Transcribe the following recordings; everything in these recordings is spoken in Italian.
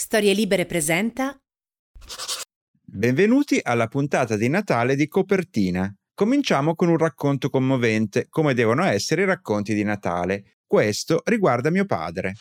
Storie Libere presenta. Benvenuti alla puntata di Natale di Copertina. Cominciamo con un racconto commovente, come devono essere i racconti di Natale. Questo riguarda mio padre.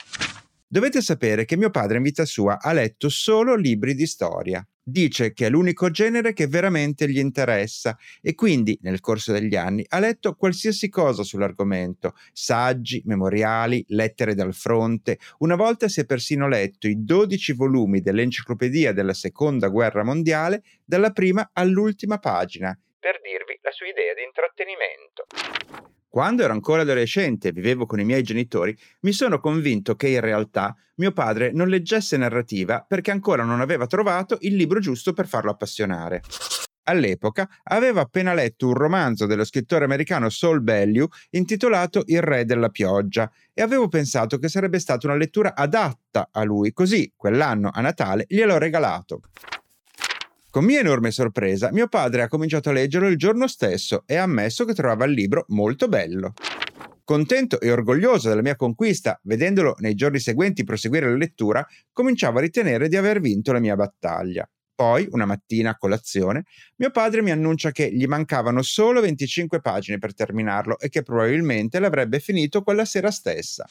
Dovete sapere che mio padre in vita sua ha letto solo libri di storia. Dice che è l'unico genere che veramente gli interessa e quindi nel corso degli anni ha letto qualsiasi cosa sull'argomento, saggi, memoriali, lettere dal fronte. Una volta si è persino letto i 12 volumi dell'enciclopedia della Seconda Guerra Mondiale dalla prima all'ultima pagina, per dirvi la sua idea di intrattenimento. Quando ero ancora adolescente e vivevo con i miei genitori, mi sono convinto che in realtà mio padre non leggesse narrativa perché ancora non aveva trovato il libro giusto per farlo appassionare. All'epoca aveva appena letto un romanzo dello scrittore americano Saul Bellew intitolato Il re della pioggia e avevo pensato che sarebbe stata una lettura adatta a lui, così quell'anno a Natale gliel'ho regalato. Con mia enorme sorpresa, mio padre ha cominciato a leggerlo il giorno stesso e ha ammesso che trovava il libro molto bello. Contento e orgoglioso della mia conquista, vedendolo nei giorni seguenti proseguire la lettura, cominciavo a ritenere di aver vinto la mia battaglia. Poi, una mattina a colazione, mio padre mi annuncia che gli mancavano solo 25 pagine per terminarlo e che probabilmente l'avrebbe finito quella sera stessa.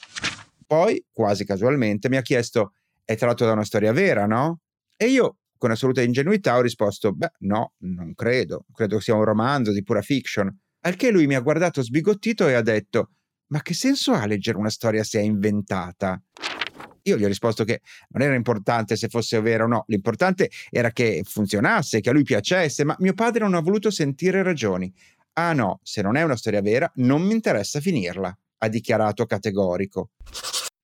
Poi, quasi casualmente, mi ha chiesto: È tratto da una storia vera, no? E io, con assoluta ingenuità ho risposto: Beh, no, non credo. Credo sia un romanzo di pura fiction. Al che lui mi ha guardato sbigottito e ha detto: Ma che senso ha leggere una storia se è inventata? Io gli ho risposto che non era importante se fosse vero o no, l'importante era che funzionasse, che a lui piacesse, ma mio padre non ha voluto sentire ragioni. Ah no, se non è una storia vera, non mi interessa finirla, ha dichiarato categorico.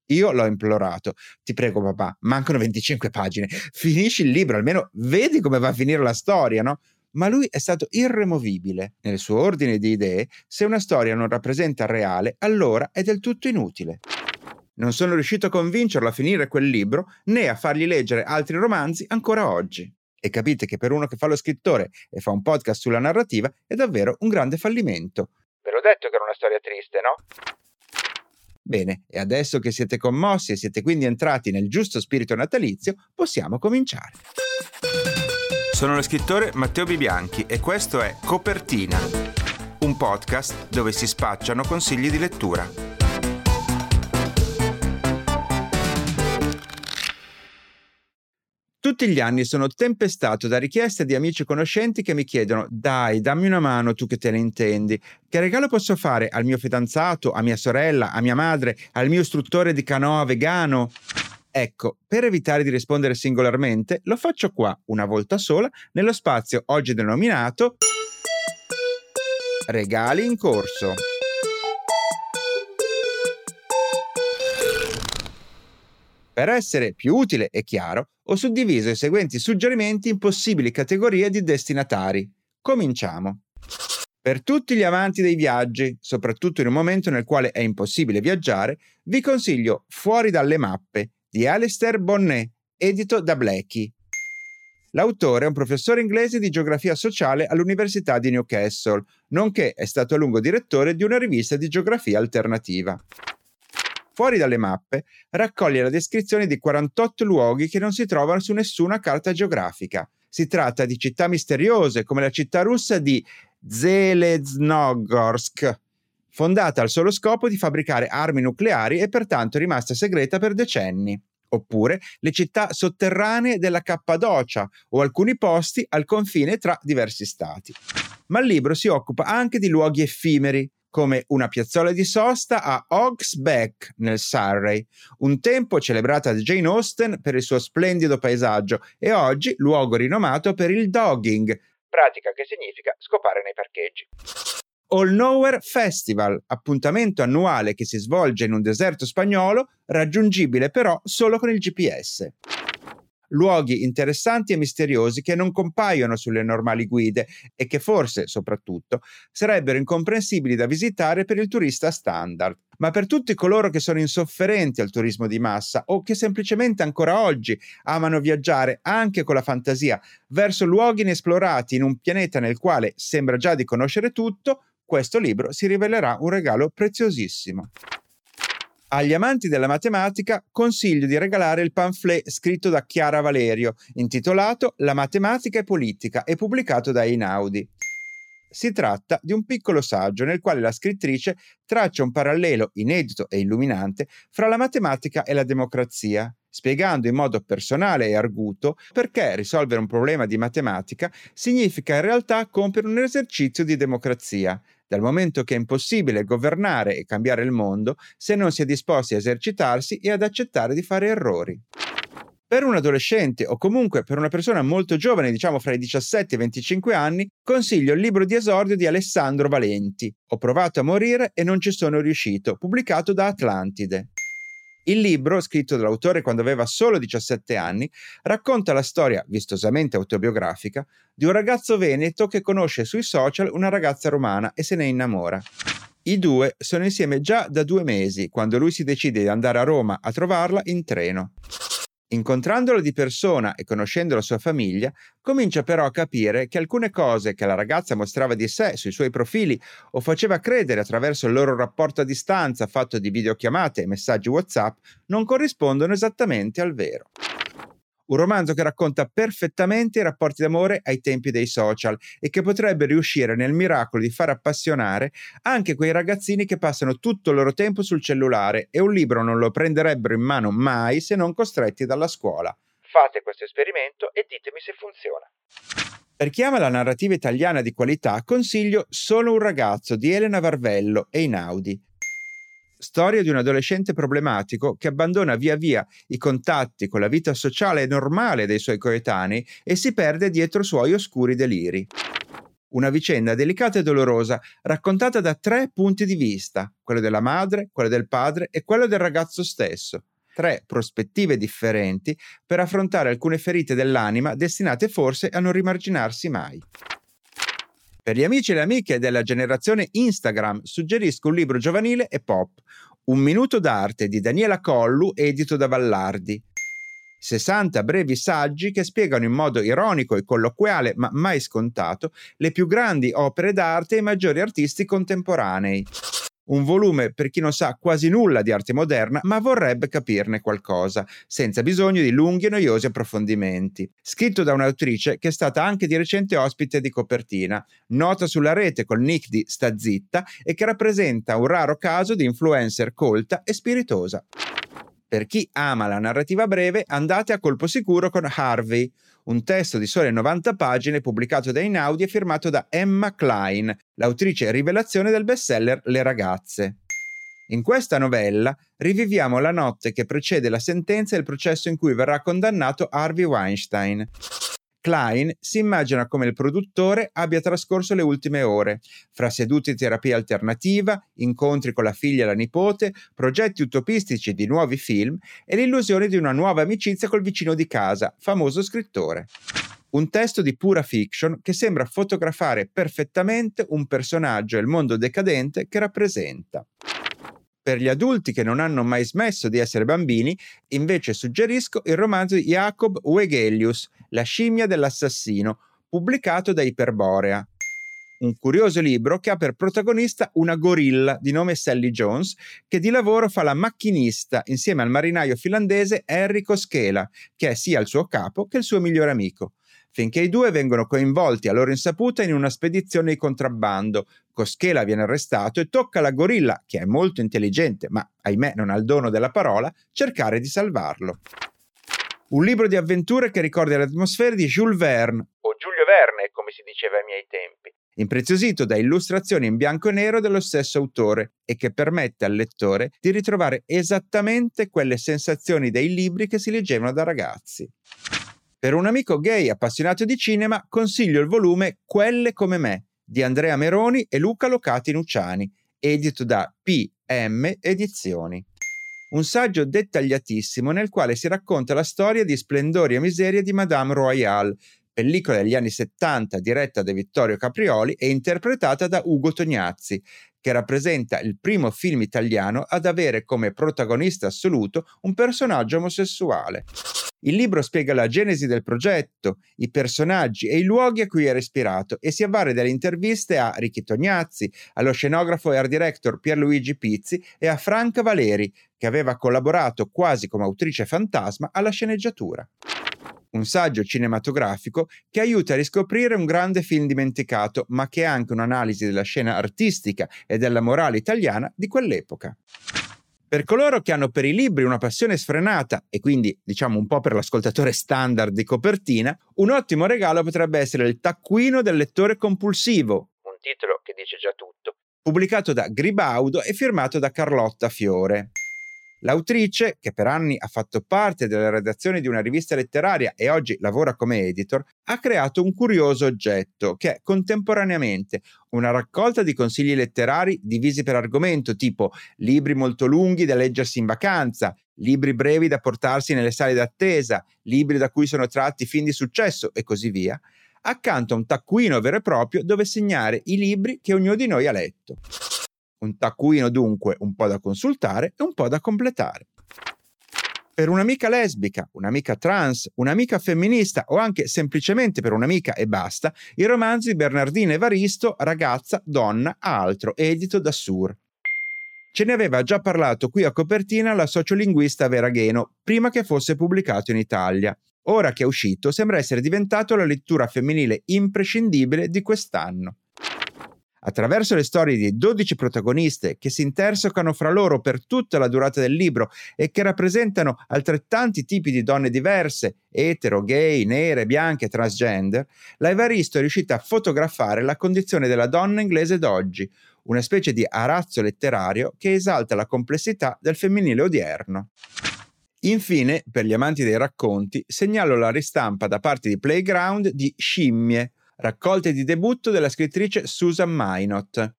Io l'ho implorato. Ti prego, papà, mancano 25 pagine. Finisci il libro, almeno vedi come va a finire la storia, no? Ma lui è stato irremovibile. Nel suo ordine di idee, se una storia non rappresenta il reale, allora è del tutto inutile. Non sono riuscito a convincerlo a finire quel libro né a fargli leggere altri romanzi ancora oggi. E capite che per uno che fa lo scrittore e fa un podcast sulla narrativa è davvero un grande fallimento. Ve l'ho detto che era una storia triste, no? Bene, e adesso che siete commossi e siete quindi entrati nel giusto spirito natalizio, possiamo cominciare. Sono lo scrittore Matteo Bibianchi e questo è Copertina, un podcast dove si spacciano consigli di lettura. Tutti gli anni sono tempestato da richieste di amici e conoscenti che mi chiedono: Dai, dammi una mano tu che te ne intendi. Che regalo posso fare al mio fidanzato, a mia sorella, a mia madre, al mio istruttore di canoa vegano? Ecco, per evitare di rispondere singolarmente, lo faccio qua, una volta sola, nello spazio oggi denominato Regali in corso. Per essere più utile e chiaro, ho suddiviso i seguenti suggerimenti in possibili categorie di destinatari. Cominciamo. Per tutti gli amanti dei viaggi, soprattutto in un momento nel quale è impossibile viaggiare, vi consiglio Fuori dalle mappe di Alistair Bonnet, edito da Blackie. L'autore è un professore inglese di geografia sociale all'Università di Newcastle, nonché è stato a lungo direttore di una rivista di geografia alternativa. Fuori dalle mappe raccoglie la descrizione di 48 luoghi che non si trovano su nessuna carta geografica. Si tratta di città misteriose come la città russa di Zeleznogorsk, fondata al solo scopo di fabbricare armi nucleari e pertanto rimasta segreta per decenni. Oppure le città sotterranee della Cappadocia o alcuni posti al confine tra diversi stati. Ma il libro si occupa anche di luoghi effimeri, come una piazzola di sosta a Hogsbeck nel Surrey, un tempo celebrata da Jane Austen per il suo splendido paesaggio e oggi luogo rinomato per il dogging, pratica che significa scopare nei parcheggi. All Nowhere Festival, appuntamento annuale che si svolge in un deserto spagnolo, raggiungibile però solo con il GPS luoghi interessanti e misteriosi che non compaiono sulle normali guide e che forse, soprattutto, sarebbero incomprensibili da visitare per il turista standard. Ma per tutti coloro che sono insofferenti al turismo di massa o che semplicemente ancora oggi amano viaggiare anche con la fantasia verso luoghi inesplorati in un pianeta nel quale sembra già di conoscere tutto, questo libro si rivelerà un regalo preziosissimo. Agli amanti della matematica consiglio di regalare il pamphlet scritto da Chiara Valerio, intitolato La matematica e politica e pubblicato da Einaudi. Si tratta di un piccolo saggio nel quale la scrittrice traccia un parallelo inedito e illuminante fra la matematica e la democrazia, spiegando in modo personale e arguto perché risolvere un problema di matematica significa in realtà compiere un esercizio di democrazia, dal momento che è impossibile governare e cambiare il mondo se non si è disposti a esercitarsi e ad accettare di fare errori. Per un adolescente o comunque per una persona molto giovane, diciamo fra i 17 e i 25 anni, consiglio il libro di esordio di Alessandro Valenti, Ho provato a morire e non ci sono riuscito, pubblicato da Atlantide. Il libro, scritto dall'autore quando aveva solo 17 anni, racconta la storia, vistosamente autobiografica, di un ragazzo veneto che conosce sui social una ragazza romana e se ne innamora. I due sono insieme già da due mesi, quando lui si decide di andare a Roma a trovarla in treno. Incontrandolo di persona e conoscendo la sua famiglia, comincia però a capire che alcune cose che la ragazza mostrava di sé sui suoi profili o faceva credere attraverso il loro rapporto a distanza fatto di videochiamate e messaggi WhatsApp non corrispondono esattamente al vero. Un romanzo che racconta perfettamente i rapporti d'amore ai tempi dei social e che potrebbe riuscire nel miracolo di far appassionare anche quei ragazzini che passano tutto il loro tempo sul cellulare e un libro non lo prenderebbero in mano mai se non costretti dalla scuola. Fate questo esperimento e ditemi se funziona. Per chi ama la narrativa italiana di qualità, consiglio Solo un ragazzo di Elena Varvello e Inaudi, storia di un adolescente problematico che abbandona via via i contatti con la vita sociale normale dei suoi coetanei e si perde dietro suoi oscuri deliri. Una vicenda delicata e dolorosa, raccontata da tre punti di vista, quello della madre, quello del padre e quello del ragazzo stesso. Tre prospettive differenti per affrontare alcune ferite dell'anima destinate forse a non rimarginarsi mai. Per gli amici e le amiche della generazione Instagram suggerisco un libro giovanile e pop, Un minuto d'arte di Daniela Collu, edito da Vallardi. 60 brevi saggi che spiegano in modo ironico e colloquiale, ma mai scontato, le più grandi opere d'arte e i maggiori artisti contemporanei un volume per chi non sa quasi nulla di arte moderna, ma vorrebbe capirne qualcosa, senza bisogno di lunghi e noiosi approfondimenti. Scritto da un'autrice che è stata anche di recente ospite di copertina, nota sulla rete col nick di Sta Zitta e che rappresenta un raro caso di influencer colta e spiritosa. Per chi ama la narrativa breve, andate a colpo sicuro con Harvey, un testo di sole 90 pagine pubblicato da Inaudi e firmato da Emma Klein, l'autrice rivelazione del bestseller Le ragazze. In questa novella riviviamo la notte che precede la sentenza e il processo in cui verrà condannato Harvey Weinstein. Klein si immagina come il produttore abbia trascorso le ultime ore, fra sedute di terapia alternativa, incontri con la figlia e la nipote, progetti utopistici di nuovi film e l'illusione di una nuova amicizia col vicino di casa, famoso scrittore. Un testo di pura fiction che sembra fotografare perfettamente un personaggio e il mondo decadente che rappresenta. Per gli adulti che non hanno mai smesso di essere bambini, invece suggerisco il romanzo di Jacob Wegelius, La scimmia dell'assassino, pubblicato da Iperborea. Un curioso libro che ha per protagonista una gorilla di nome Sally Jones, che di lavoro fa la macchinista insieme al marinaio finlandese Enrico Schela, che è sia il suo capo che il suo migliore amico finché i due vengono coinvolti a loro insaputa in una spedizione di contrabbando. Coschela viene arrestato e tocca alla gorilla, che è molto intelligente ma ahimè non ha il dono della parola, cercare di salvarlo. Un libro di avventure che ricorda le atmosfere di Jules Verne, o Giulio Verne come si diceva ai miei tempi, impreziosito da illustrazioni in bianco e nero dello stesso autore e che permette al lettore di ritrovare esattamente quelle sensazioni dei libri che si leggevano da ragazzi. Per un amico gay appassionato di cinema consiglio il volume Quelle come me di Andrea Meroni e Luca Locati Nucciani, edito da PM Edizioni. Un saggio dettagliatissimo nel quale si racconta la storia di splendori e miserie di Madame Royale, pellicola degli anni 70 diretta da Vittorio Caprioli e interpretata da Ugo Tognazzi, che rappresenta il primo film italiano ad avere come protagonista assoluto un personaggio omosessuale. Il libro spiega la genesi del progetto, i personaggi e i luoghi a cui era ispirato e si avvale delle interviste a Ricky Tognazzi, allo scenografo e art director Pierluigi Pizzi e a Franca Valeri, che aveva collaborato quasi come autrice fantasma alla sceneggiatura. Un saggio cinematografico che aiuta a riscoprire un grande film dimenticato, ma che è anche un'analisi della scena artistica e della morale italiana di quell'epoca. Per coloro che hanno per i libri una passione sfrenata e quindi diciamo un po' per l'ascoltatore standard di copertina, un ottimo regalo potrebbe essere il Taccuino del lettore compulsivo, un titolo che dice già tutto, pubblicato da Gribaudo e firmato da Carlotta Fiore. L'autrice, che per anni ha fatto parte della redazione di una rivista letteraria e oggi lavora come editor, ha creato un curioso oggetto che è contemporaneamente una raccolta di consigli letterari divisi per argomento, tipo libri molto lunghi da leggersi in vacanza, libri brevi da portarsi nelle sale d'attesa, libri da cui sono tratti film di successo e così via, accanto a un taccuino vero e proprio dove segnare i libri che ognuno di noi ha letto. Un taccuino dunque un po' da consultare e un po' da completare. Per un'amica lesbica, un'amica trans, un'amica femminista o anche semplicemente per un'amica e basta, il romanzo di Bernardino Evaristo Ragazza, donna, altro, edito da Sur. Ce ne aveva già parlato qui a copertina la sociolinguista Vera Gheno, prima che fosse pubblicato in Italia. Ora che è uscito, sembra essere diventato la lettura femminile imprescindibile di quest'anno. Attraverso le storie di 12 protagoniste che si intersecano fra loro per tutta la durata del libro e che rappresentano altrettanti tipi di donne diverse, etero, gay, nere, bianche, transgender, la Evaristo è riuscita a fotografare la condizione della donna inglese d'oggi, una specie di arazzo letterario che esalta la complessità del femminile odierno. Infine, per gli amanti dei racconti, segnalo la ristampa da parte di Playground di Scimmie, raccolte di debutto della scrittrice Susan Minot.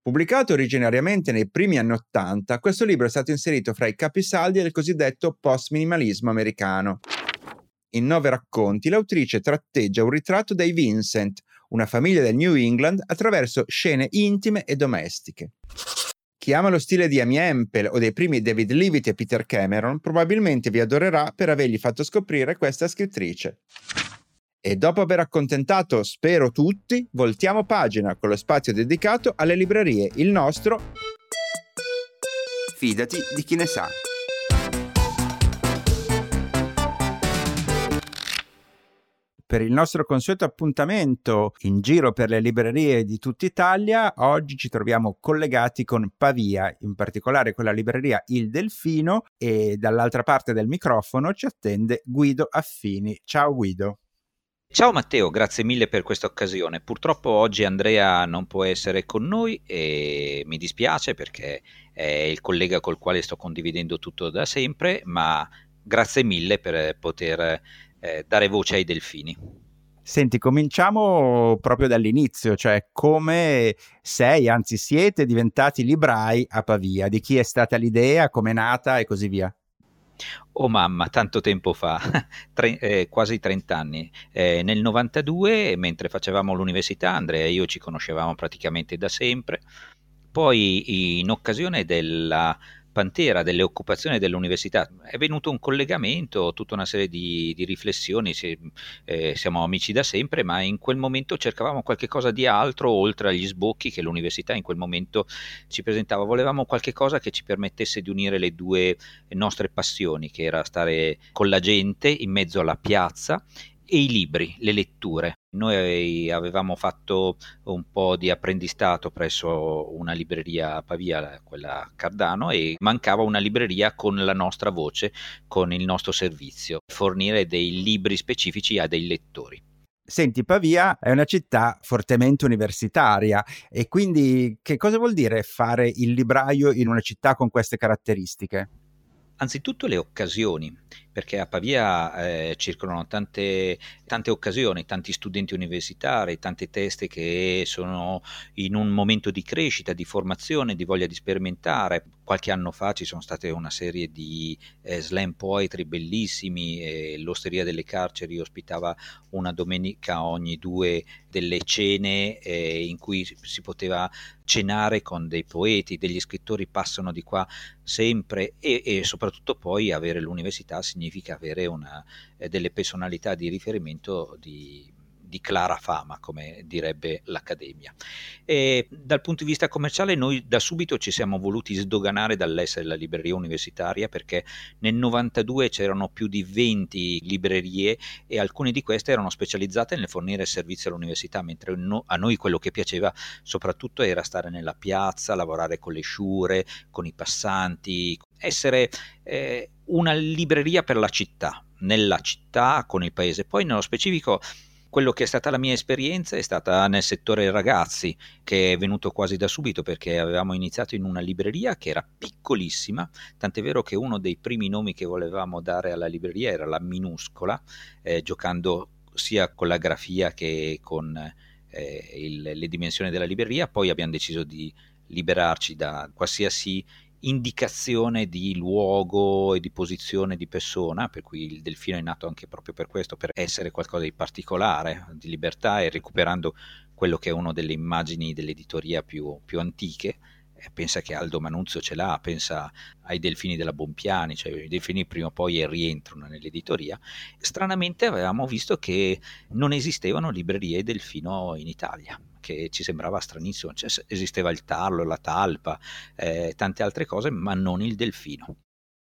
Pubblicato originariamente nei primi anni Ottanta, questo libro è stato inserito fra i capisaldi del cosiddetto post-minimalismo americano. In nove racconti l'autrice tratteggia un ritratto dei Vincent, una famiglia del New England, attraverso scene intime e domestiche. Chi ama lo stile di Amy Hempel o dei primi David Leavitt e Peter Cameron probabilmente vi adorerà per avergli fatto scoprire questa scrittrice. E dopo aver accontentato, spero tutti, voltiamo pagina con lo spazio dedicato alle librerie, il nostro... Fidati di chi ne sa. per il nostro consueto appuntamento in giro per le librerie di tutta Italia. Oggi ci troviamo collegati con Pavia, in particolare con la libreria Il Delfino e dall'altra parte del microfono ci attende Guido Affini. Ciao Guido. Ciao Matteo, grazie mille per questa occasione. Purtroppo oggi Andrea non può essere con noi e mi dispiace perché è il collega col quale sto condividendo tutto da sempre, ma grazie mille per poter eh, dare voce ai delfini. Senti, cominciamo proprio dall'inizio, cioè come sei, anzi siete diventati librai a Pavia, di chi è stata l'idea, come è nata e così via. Oh mamma, tanto tempo fa, tre, eh, quasi 30 anni. Eh, nel 92, mentre facevamo l'università, Andrea e io ci conoscevamo praticamente da sempre. Poi, in occasione della Pantera delle occupazioni dell'università è venuto un collegamento, tutta una serie di, di riflessioni, si, eh, siamo amici da sempre, ma in quel momento cercavamo qualcosa di altro oltre agli sbocchi che l'università in quel momento ci presentava. Volevamo qualcosa che ci permettesse di unire le due nostre passioni, che era stare con la gente in mezzo alla piazza e i libri, le letture. Noi avevamo fatto un po' di apprendistato presso una libreria a Pavia, quella Cardano, e mancava una libreria con la nostra voce, con il nostro servizio, fornire dei libri specifici a dei lettori. Senti, Pavia è una città fortemente universitaria e quindi che cosa vuol dire fare il libraio in una città con queste caratteristiche? Anzitutto le occasioni, perché a Pavia eh, circolano tante, tante, occasioni, tanti studenti universitari, tante teste che sono in un momento di crescita, di formazione, di voglia di sperimentare. Qualche anno fa ci sono state una serie di eh, slam poetry bellissimi, e l'Osteria delle Carceri ospitava una domenica ogni due delle cene eh, in cui si poteva cenare con dei poeti, degli scrittori passano di qua sempre e, e soprattutto poi avere l'università significa significa avere una, eh, delle personalità di riferimento di, di clara fama, come direbbe l'Accademia. E dal punto di vista commerciale noi da subito ci siamo voluti sdoganare dall'essere la libreria universitaria perché nel 92 c'erano più di 20 librerie e alcune di queste erano specializzate nel fornire servizi all'università, mentre no, a noi quello che piaceva soprattutto era stare nella piazza, lavorare con le sciure, con i passanti, essere eh, una libreria per la città, nella città con il paese. Poi nello specifico quello che è stata la mia esperienza è stata nel settore ragazzi, che è venuto quasi da subito perché avevamo iniziato in una libreria che era piccolissima, tant'è vero che uno dei primi nomi che volevamo dare alla libreria era la minuscola, eh, giocando sia con la grafia che con eh, il, le dimensioni della libreria, poi abbiamo deciso di liberarci da qualsiasi indicazione di luogo e di posizione di persona, per cui il delfino è nato anche proprio per questo, per essere qualcosa di particolare, di libertà e recuperando quello che è una delle immagini dell'editoria più, più antiche. pensa che Aldo Manuzio ce l'ha, pensa ai delfini della Bompiani, cioè i delfini prima o poi rientrano nell'editoria. Stranamente avevamo visto che non esistevano librerie delfino in Italia che ci sembrava stranissimo, cioè, esisteva il tarlo, la talpa, eh, tante altre cose, ma non il delfino.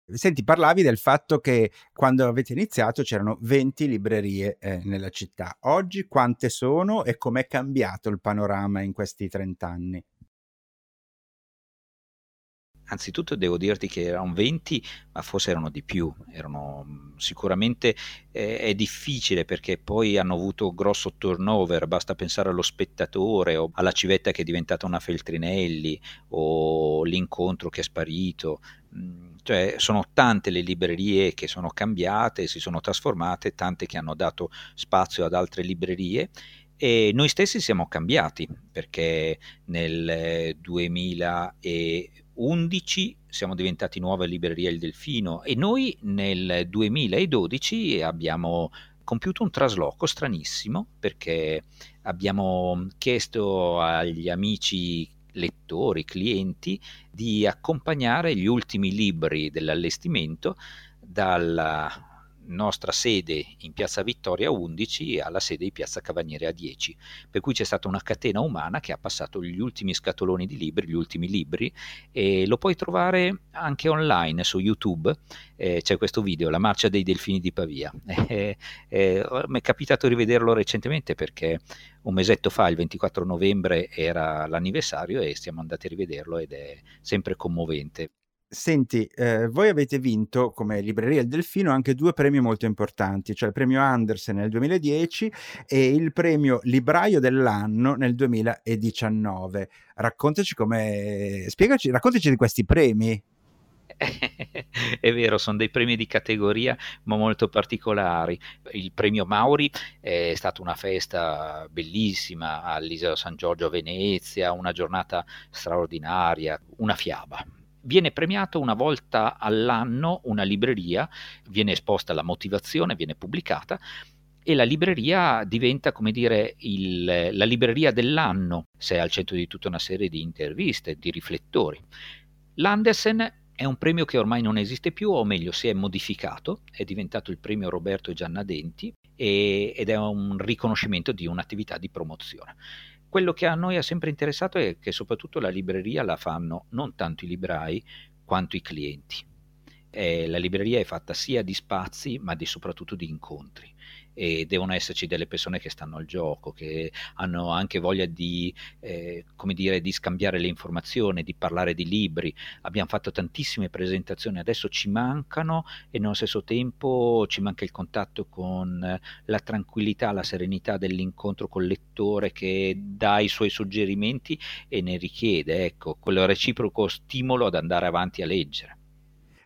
Senti, parlavi del fatto che quando avete iniziato c'erano 20 librerie eh, nella città. Oggi quante sono e com'è cambiato il panorama in questi 30 anni? anzitutto devo dirti che erano 20, ma forse erano di più, erano, sicuramente eh, è difficile perché poi hanno avuto grosso turnover, basta pensare allo spettatore o alla civetta che è diventata una Feltrinelli o l'incontro che è sparito, cioè sono tante le librerie che sono cambiate, si sono trasformate, tante che hanno dato spazio ad altre librerie e noi stessi siamo cambiati perché nel eh, 2020 11 siamo diventati nuova libreria Il Delfino e noi nel 2012 abbiamo compiuto un trasloco stranissimo perché abbiamo chiesto agli amici lettori, clienti di accompagnare gli ultimi libri dell'allestimento dalla nostra sede in Piazza Vittoria 11 alla sede di Piazza Cavaniere a 10, per cui c'è stata una catena umana che ha passato gli ultimi scatoloni di libri, gli ultimi libri e lo puoi trovare anche online su YouTube, eh, c'è questo video, La marcia dei delfini di Pavia. Eh, eh, mi è capitato di rivederlo recentemente perché un mesetto fa, il 24 novembre, era l'anniversario e siamo andati a rivederlo ed è sempre commovente. Senti, eh, voi avete vinto come Libreria Il Delfino anche due premi molto importanti, cioè il premio Andersen nel 2010 e il premio Libraio dell'anno nel 2019. Raccontaci come... spiegaci, raccontaci di questi premi. è vero, sono dei premi di categoria ma molto particolari. Il premio Mauri è stata una festa bellissima all'Isola San Giorgio a Venezia, una giornata straordinaria, una fiaba viene premiato una volta all'anno una libreria, viene esposta la motivazione, viene pubblicata e la libreria diventa, come dire, il, la libreria dell'anno, se è al centro di tutta una serie di interviste, di riflettori. L'Andersen è un premio che ormai non esiste più, o meglio, si è modificato, è diventato il premio Roberto e Gianna Denti e, ed è un riconoscimento di un'attività di promozione quello che a noi ha sempre interessato è che soprattutto la libreria la fanno non tanto i librai quanto i clienti. E la libreria è fatta sia di spazi ma di, soprattutto di incontri e devono esserci delle persone che stanno al gioco, che hanno anche voglia di, eh, dire, di scambiare le informazioni, di parlare di libri. Abbiamo fatto tantissime presentazioni, adesso ci mancano e nello stesso tempo ci manca il contatto con la tranquillità, la serenità dell'incontro col lettore che dà i suoi suggerimenti e ne richiede, ecco, quel reciproco stimolo ad andare avanti a leggere.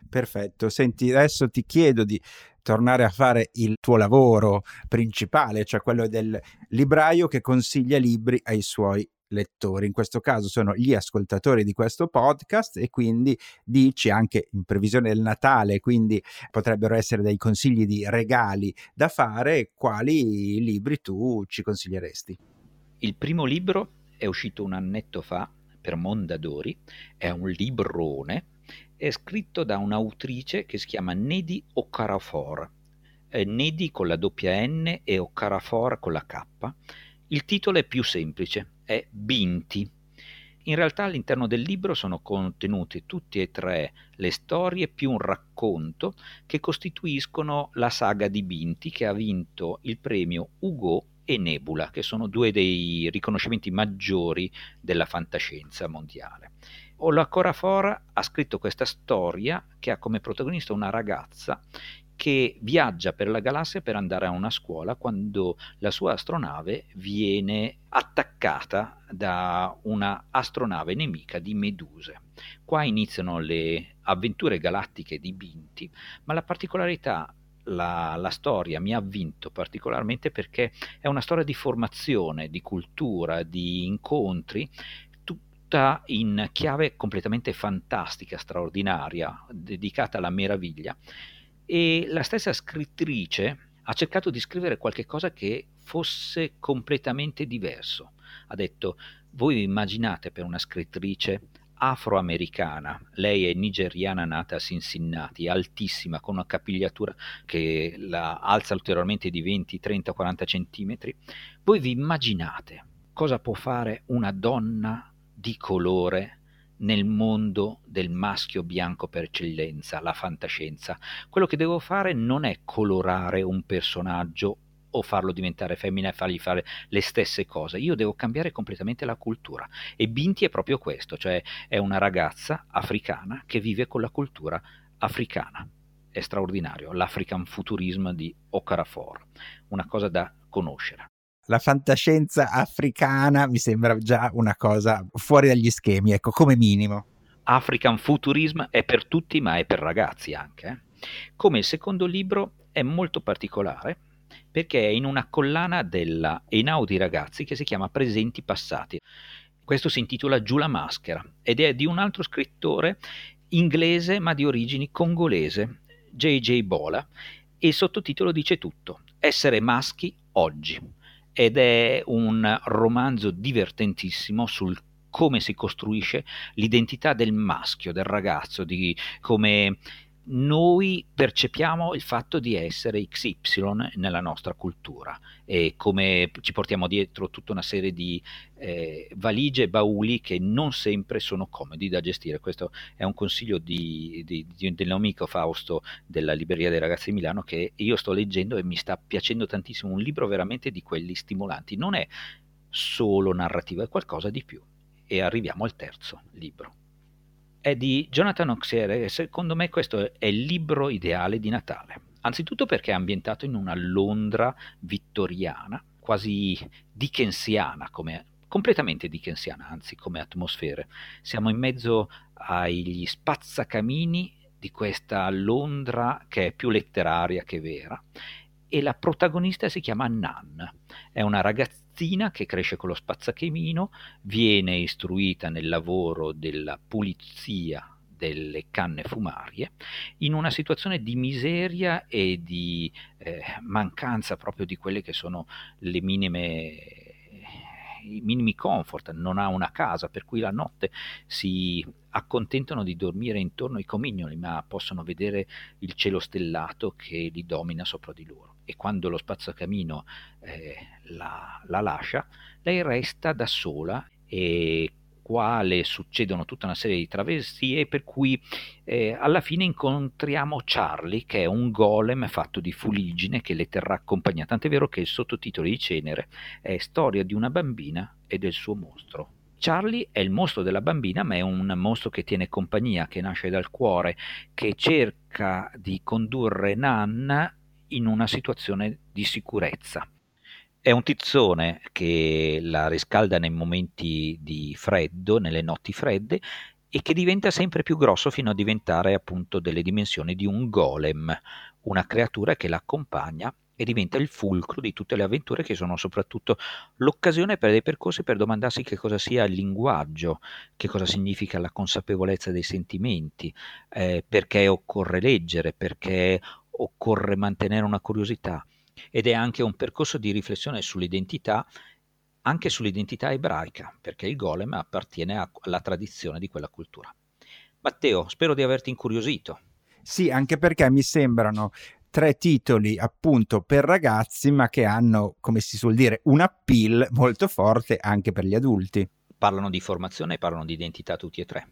Perfetto, senti, adesso ti chiedo di tornare a fare il tuo lavoro principale, cioè quello del libraio che consiglia libri ai suoi lettori, in questo caso sono gli ascoltatori di questo podcast e quindi dici anche in previsione del Natale, quindi potrebbero essere dei consigli di regali da fare, quali libri tu ci consiglieresti? Il primo libro è uscito un annetto fa per Mondadori, è un librone È scritto da un'autrice che si chiama Nedi Okafor, eh, Nedi con la doppia N e Okafor con la K. Il titolo è più semplice, è Binti. In realtà all'interno del libro sono contenute tutte e tre le storie più un racconto che costituiscono la saga di Binti che ha vinto il premio Hugo e Nebula, che sono due dei riconoscimenti maggiori della fantascienza mondiale. Ola Corafora ha scritto questa storia che ha come protagonista una ragazza che viaggia per la galassia per andare a una scuola quando la sua astronave viene attaccata da una astronave nemica di meduse. Qua iniziano le avventure galattiche di Binti, ma la particolarità la, la, storia mi ha vinto particolarmente perché è una storia di formazione, di cultura, di incontri, tutta in chiave completamente fantastica, straordinaria, dedicata alla meraviglia. E la stessa scrittrice ha cercato di scrivere qualcosa che fosse completamente diverso. Ha detto, voi immaginate per una scrittrice afroamericana. Lei è nigeriana nata a Cincinnati, altissima, con una capigliatura che la alza ulteriormente di 20, 30, 40 centimetri. Voi vi immaginate cosa può fare una donna di colore nel mondo del maschio bianco per eccellenza, la fantascienza. Quello che devo fare non è colorare un personaggio o farlo diventare femmina e fargli fare le stesse cose. Io devo cambiare completamente la cultura. E Binti è proprio questo, cioè è una ragazza africana che vive con la cultura africana. È straordinario, l'African Futurism di Okarafor, una cosa da conoscere. La fantascienza africana mi sembra già una cosa fuori dagli schemi, ecco, come minimo. African Futurism è per tutti, ma è per ragazzi anche. Eh. Come il secondo libro è molto particolare, perché è in una collana della Einaudi Ragazzi che si chiama Presenti Passati. Questo si intitola Giù la maschera ed è di un altro scrittore inglese ma di origini congolese, J.J. Bola, e il sottotitolo dice tutto, Essere maschi oggi. Ed è un romanzo divertentissimo sul come si costruisce l'identità del maschio, del ragazzo, di come noi percepiamo il fatto di essere XY nella nostra cultura e come ci portiamo dietro tutta una serie di eh, valigie e bauli che non sempre sono comodi da gestire. Questo è un consiglio di, di, di, del mio amico Fausto della Libreria dei Ragazzi di Milano che io sto leggendo e mi sta piacendo tantissimo. Un libro veramente di quelli stimolanti. Non è solo narrativo, è qualcosa di più. E arriviamo al terzo libro è di Jonathan Oxiere e secondo me questo è il libro ideale di Natale. Anzitutto perché è ambientato in una Londra vittoriana, quasi dickensiana, come, completamente dickensiana, anzi come atmosfere. Siamo in mezzo agli spazzacamini di questa Londra che è più letteraria che vera e la protagonista si chiama Nan, è una ragazzina che cresce con lo spazzacamino, viene istruita nel lavoro della pulizia delle canne fumarie in una situazione di miseria e di eh, mancanza proprio di quelle che sono le minime i minimi comfort, non ha una casa, per cui la notte si accontentano di dormire intorno ai comignoli, ma possono vedere il cielo stellato che li domina sopra di loro. E quando lo spazzacamino eh, la, la lascia, lei resta da sola e quale succedono tutta una serie di travestie per cui eh, alla fine incontriamo Charlie che è un golem fatto di fuliggine che le terrà compagnia, tant'è vero che il sottotitolo di Cenere è Storia di una bambina e del suo mostro. Charlie è il mostro della bambina, ma è un mostro che tiene compagnia, che nasce dal cuore, che cerca di condurre Nan in una situazione di sicurezza. È un tizzone che la riscalda nei momenti di freddo, nelle notti fredde, e che diventa sempre più grosso fino a diventare appunto delle dimensioni di un golem, una creatura che l'accompagna e diventa il fulcro di tutte le avventure che sono soprattutto l'occasione per dei percorsi per domandarsi che cosa sia il linguaggio, che cosa significa la consapevolezza dei sentimenti, eh, perché occorre leggere, perché occorre mantenere una curiosità ed è anche un percorso di riflessione sull'identità, anche sull'identità ebraica, perché il golem appartiene alla tradizione di quella cultura. Matteo, spero di averti incuriosito. Sì, anche perché mi sembrano tre titoli appunto per ragazzi, ma che hanno, come si suol dire, un appeal molto forte anche per gli adulti. Parlano di formazione e parlano di identità tutti e tre.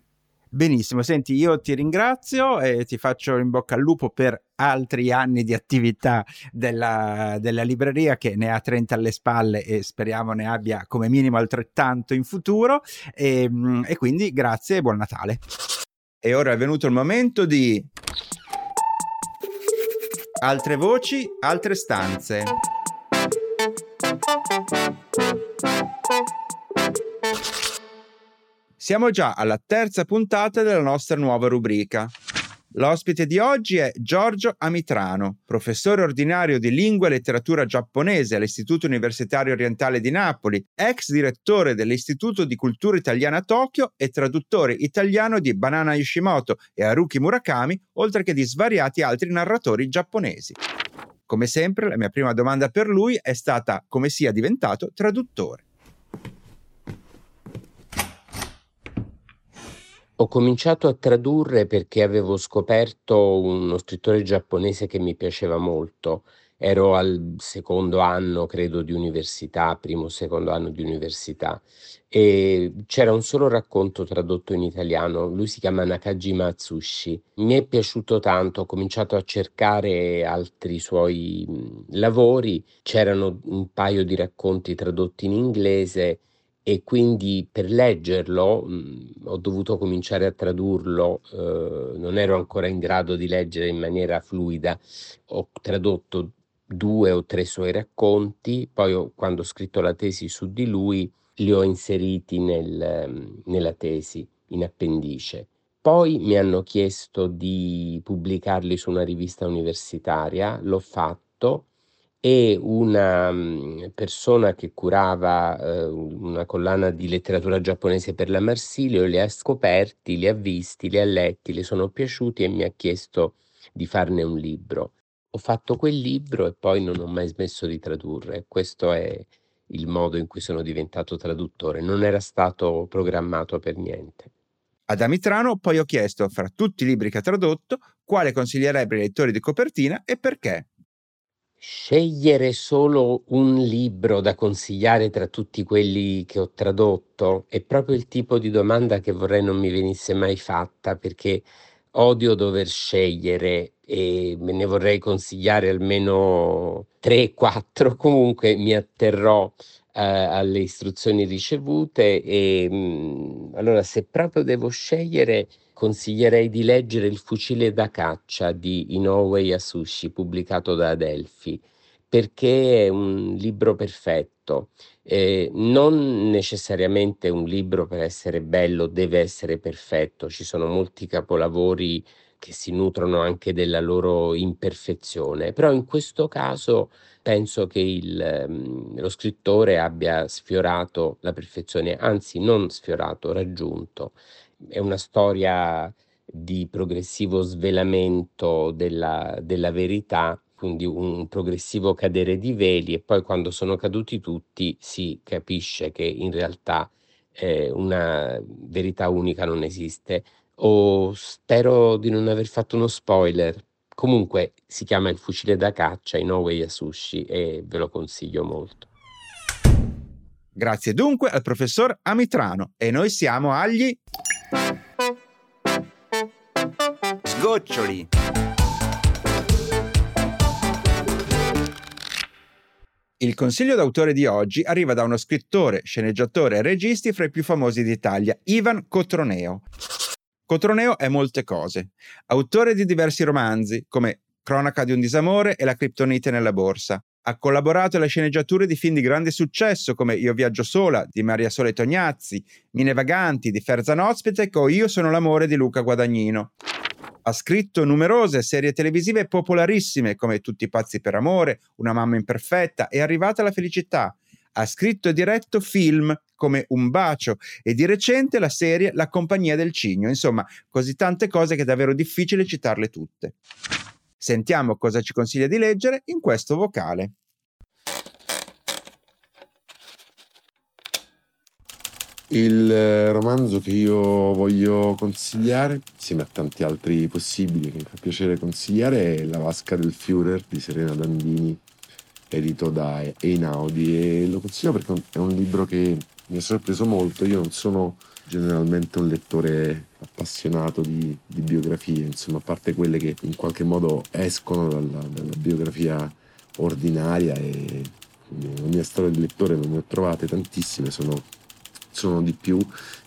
Benissimo, senti, io ti ringrazio e ti faccio in bocca al lupo per altri anni di attività della, della, libreria che ne ha 30 alle spalle e speriamo ne abbia come minimo altrettanto in futuro e, e quindi grazie e buon Natale. E ora è venuto il momento di altre voci, altre stanze. Siamo già alla terza puntata della nostra nuova rubrica. L'ospite di oggi è Giorgio Amitrano, professore ordinario di lingua e letteratura giapponese all'Istituto Universitario Orientale di Napoli, ex direttore dell'Istituto di Cultura Italiana a Tokyo e traduttore italiano di Banana Yoshimoto e Haruki Murakami, oltre che di svariati altri narratori giapponesi. Come sempre, la mia prima domanda per lui è stata come sia diventato traduttore. Ho cominciato a tradurre perché avevo scoperto uno scrittore giapponese che mi piaceva molto. Ero al secondo anno, credo, di università, primo o secondo anno di università, e c'era un solo racconto tradotto in italiano, lui si chiama Nakajima Atsushi. Mi è piaciuto tanto, ho cominciato a cercare altri suoi lavori, c'erano un paio di racconti tradotti in inglese e quindi per leggerlo mh, mhmm, ho dovuto cominciare a tradurlo, eh, non ero ancora in grado di leggere in maniera fluida, ho tradotto due o tre suoi racconti, poi ho, quando ho scritto la tesi su di lui li ho inseriti nel, mhmm, nella tesi in appendice. Poi mi hanno chiesto di pubblicarli su una rivista universitaria, l'ho fatto e una mhmm, persona che curava eh, una collana di letteratura giapponese per la Marsilio li ha scoperti, li ha visti, li ha letti, le sono piaciuti e mi ha chiesto di farne un libro. Ho fatto quel libro e poi non ho mai smesso di tradurre. Questo è il modo in cui sono diventato traduttore. Non era stato programmato per niente. Ad Amitrano poi ho chiesto, fra tutti i libri che ha tradotto, quale consiglierebbe ai lettori di copertina e perché. Scegliere solo un libro da consigliare tra tutti quelli che ho tradotto è proprio il tipo di domanda che vorrei non mi venisse mai fatta perché odio dover scegliere e me ne vorrei consigliare almeno 3-4, comunque mi atterrò eh, alle istruzioni ricevute e mh, mm, allora se proprio devo scegliere consiglierei di leggere Il fucile da caccia di Inoue Yasushi, pubblicato da Adelphi, perché è un libro perfetto. Eh, non necessariamente un libro per essere bello deve essere perfetto, ci sono molti capolavori che si nutrono anche della loro imperfezione, però in questo caso penso che il, mm, lo scrittore abbia sfiorato la perfezione, anzi non sfiorato, raggiunto è una storia di progressivo svelamento della, della verità, quindi un progressivo cadere di veli e poi quando sono caduti tutti si capisce che in realtà eh, una verità unica non esiste. O spero di non aver fatto uno spoiler. Comunque si chiama Il fucile da caccia Inoue Yasushi e ve lo consiglio molto. Grazie dunque al professor Amitrano e noi siamo agli Sgoccioli. Il consiglio d'autore di oggi arriva da uno scrittore, sceneggiatore e registi fra i più famosi d'Italia, Ivan Cotroneo. Cotroneo è molte cose. Autore di diversi romanzi, come Cronaca di un disamore e La criptonite nella borsa, ha collaborato alle sceneggiature di film di grande successo come Io viaggio sola di Maria Sole Tognazzi, Mine vaganti di Ferzan Ospitec o Io sono l'amore di Luca Guadagnino. Ha scritto numerose serie televisive popolarissime come Tutti pazzi per amore, Una mamma imperfetta e Arrivata alla felicità. Ha scritto e diretto film come Un bacio e di recente la serie La compagnia del cigno. Insomma, così tante cose che è davvero difficile citarle tutte. Sentiamo cosa ci consiglia di leggere in questo vocale. Il eh, romanzo che io voglio consigliare, insieme a tanti altri possibili che mi fa piacere consigliare, è La vasca del Führer di Serena Dandini, edito da Einaudi. E lo consiglio perché è un libro che mi ha sorpreso molto. Io non sono generalmente un lettore appassionato di, di biografie, insomma, a parte quelle che in qualche modo escono dalla, dalla biografia ordinaria e nella mia storia di lettore non ne ho trovate tantissime, sono sono di più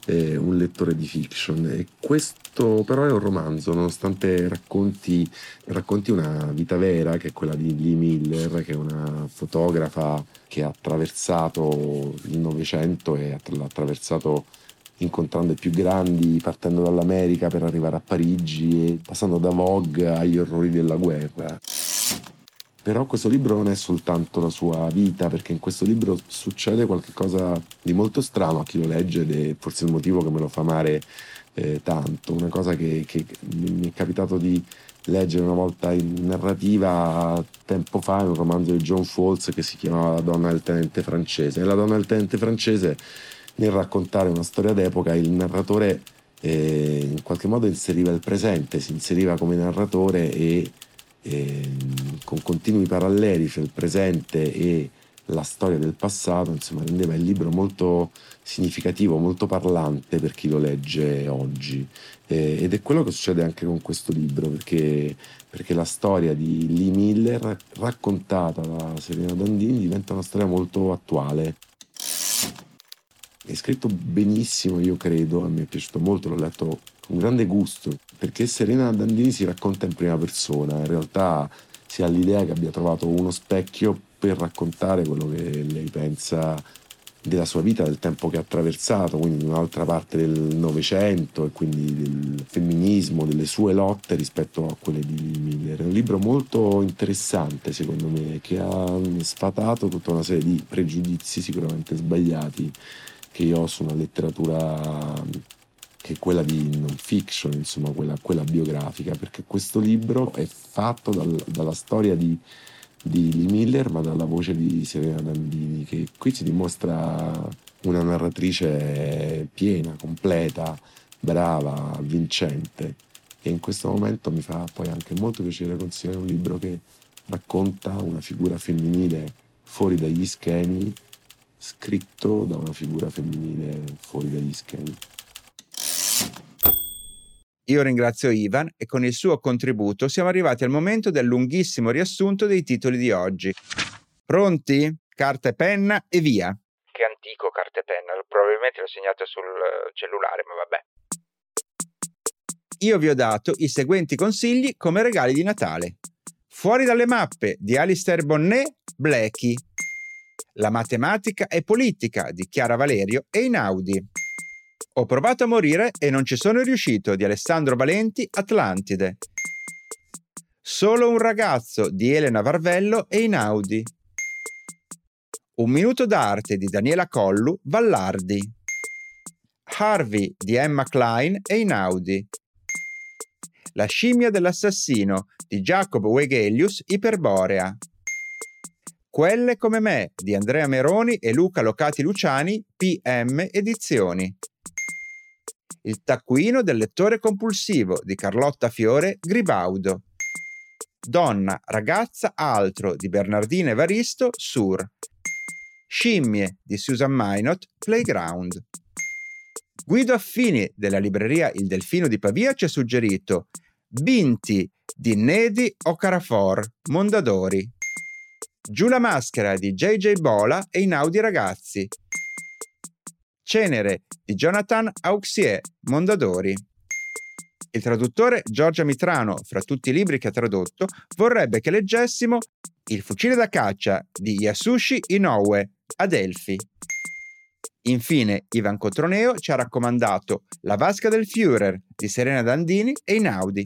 eh, un lettore di fiction. E questo però è un romanzo, nonostante racconti, racconti una vita vera, che è quella di Lee Miller, che è una fotografa che ha attraversato il Novecento e l'ha attraversato incontrando i più grandi, partendo dall'America per arrivare a Parigi e passando da Vogue agli orrori della guerra. Però questo libro non è soltanto la sua vita, perché in questo libro succede qualcosa di molto strano a chi lo legge ed è forse il motivo che me lo fa amare eh, tanto. Una cosa che, che, mi è capitato di leggere una volta in narrativa tempo fa, un romanzo di John Fawkes che si chiamava La donna del tenente francese. E la donna del tenente francese, nel raccontare una storia d'epoca, il narratore eh, in qualche modo inseriva il presente, si inseriva come narratore e con continui paralleli fra il presente e la storia del passato, insomma, rendeva il libro molto significativo, molto parlante per chi lo legge oggi. Eh, ed è quello che succede anche con questo libro, perché, perché la storia di Lee Miller, raccontata da Serena Dandini, diventa una storia molto attuale. È scritto benissimo, io credo, a me è piaciuto molto, l'ho letto con grande gusto perché Serena Dandini si racconta in prima persona, in realtà si ha l'idea che abbia trovato uno specchio per raccontare quello che lei pensa della sua vita, del tempo che ha attraversato, quindi in un'altra parte del Novecento e quindi del femminismo, delle sue lotte rispetto a quelle di Miller. È un libro molto interessante secondo me, che ha sfatato tutta una serie di pregiudizi sicuramente sbagliati che io ho su una letteratura che è quella di non fiction, insomma, quella, quella biografica, perché questo libro è fatto dal, dalla storia di, di Lee Miller, ma dalla voce di Serena Dandini, che qui ci dimostra una narratrice piena, completa, brava, vincente. E in questo momento mi fa poi anche molto piacere consigliare un libro che racconta una figura femminile fuori dagli schemi, scritto da una figura femminile fuori dagli schemi. Io ringrazio Ivan e con il suo contributo siamo arrivati al momento del lunghissimo riassunto dei titoli di oggi. Pronti? Carta e penna e via. Che antico carta e penna, probabilmente l'ho segnato sul cellulare, ma vabbè. Io vi ho dato i seguenti consigli come regali di Natale. Fuori dalle mappe di Alistair Bonnet, Blackie. La matematica e politica di Chiara Valerio e Inaudi. Ho provato a morire e non ci sono riuscito di Alessandro Valenti, Atlantide. Solo un ragazzo di Elena Varvello e Inaudi. Un minuto d'arte di Daniela Collu, Vallardi. Harvey di Emma Klein e Inaudi. La scimmia dell'assassino di Jacob Wegelius, Iperborea. Quelle come me di Andrea Meroni e Luca Locati Luciani, PM Edizioni. Il taccuino del lettore compulsivo di Carlotta Fiore Gribaudo. Donna, ragazza, altro di Bernardina Evaristo Sur. Scimmie di Susan Minot Playground. Guido Affini della libreria Il Delfino di Pavia ci ha suggerito Binti di Nedi Ocarafor Mondadori. Giù la maschera di JJ Bola e Inaudi Ragazzi. Cenere di Jonathan Auxier, Mondadori. Il traduttore Giorgia Mitrano, fra tutti i libri che ha tradotto, vorrebbe che leggessimo Il fucile da caccia di Yasushi Inoue, Adelphi. Infine, Ivan Cotroneo ci ha raccomandato La vasca del Führer di Serena Dandini e Inaudi.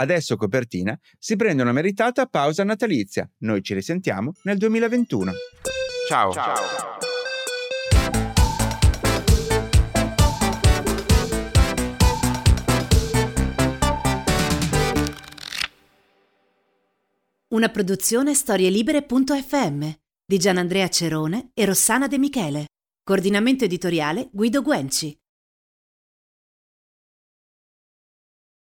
Adesso copertina si prende una meritata pausa natalizia. Noi ci risentiamo nel 2021. Ciao. Ciao. Una produzione storielibere.fm di Gianandrea Cerone e Rossana De Michele, Coordinamento editoriale Guido Guenci.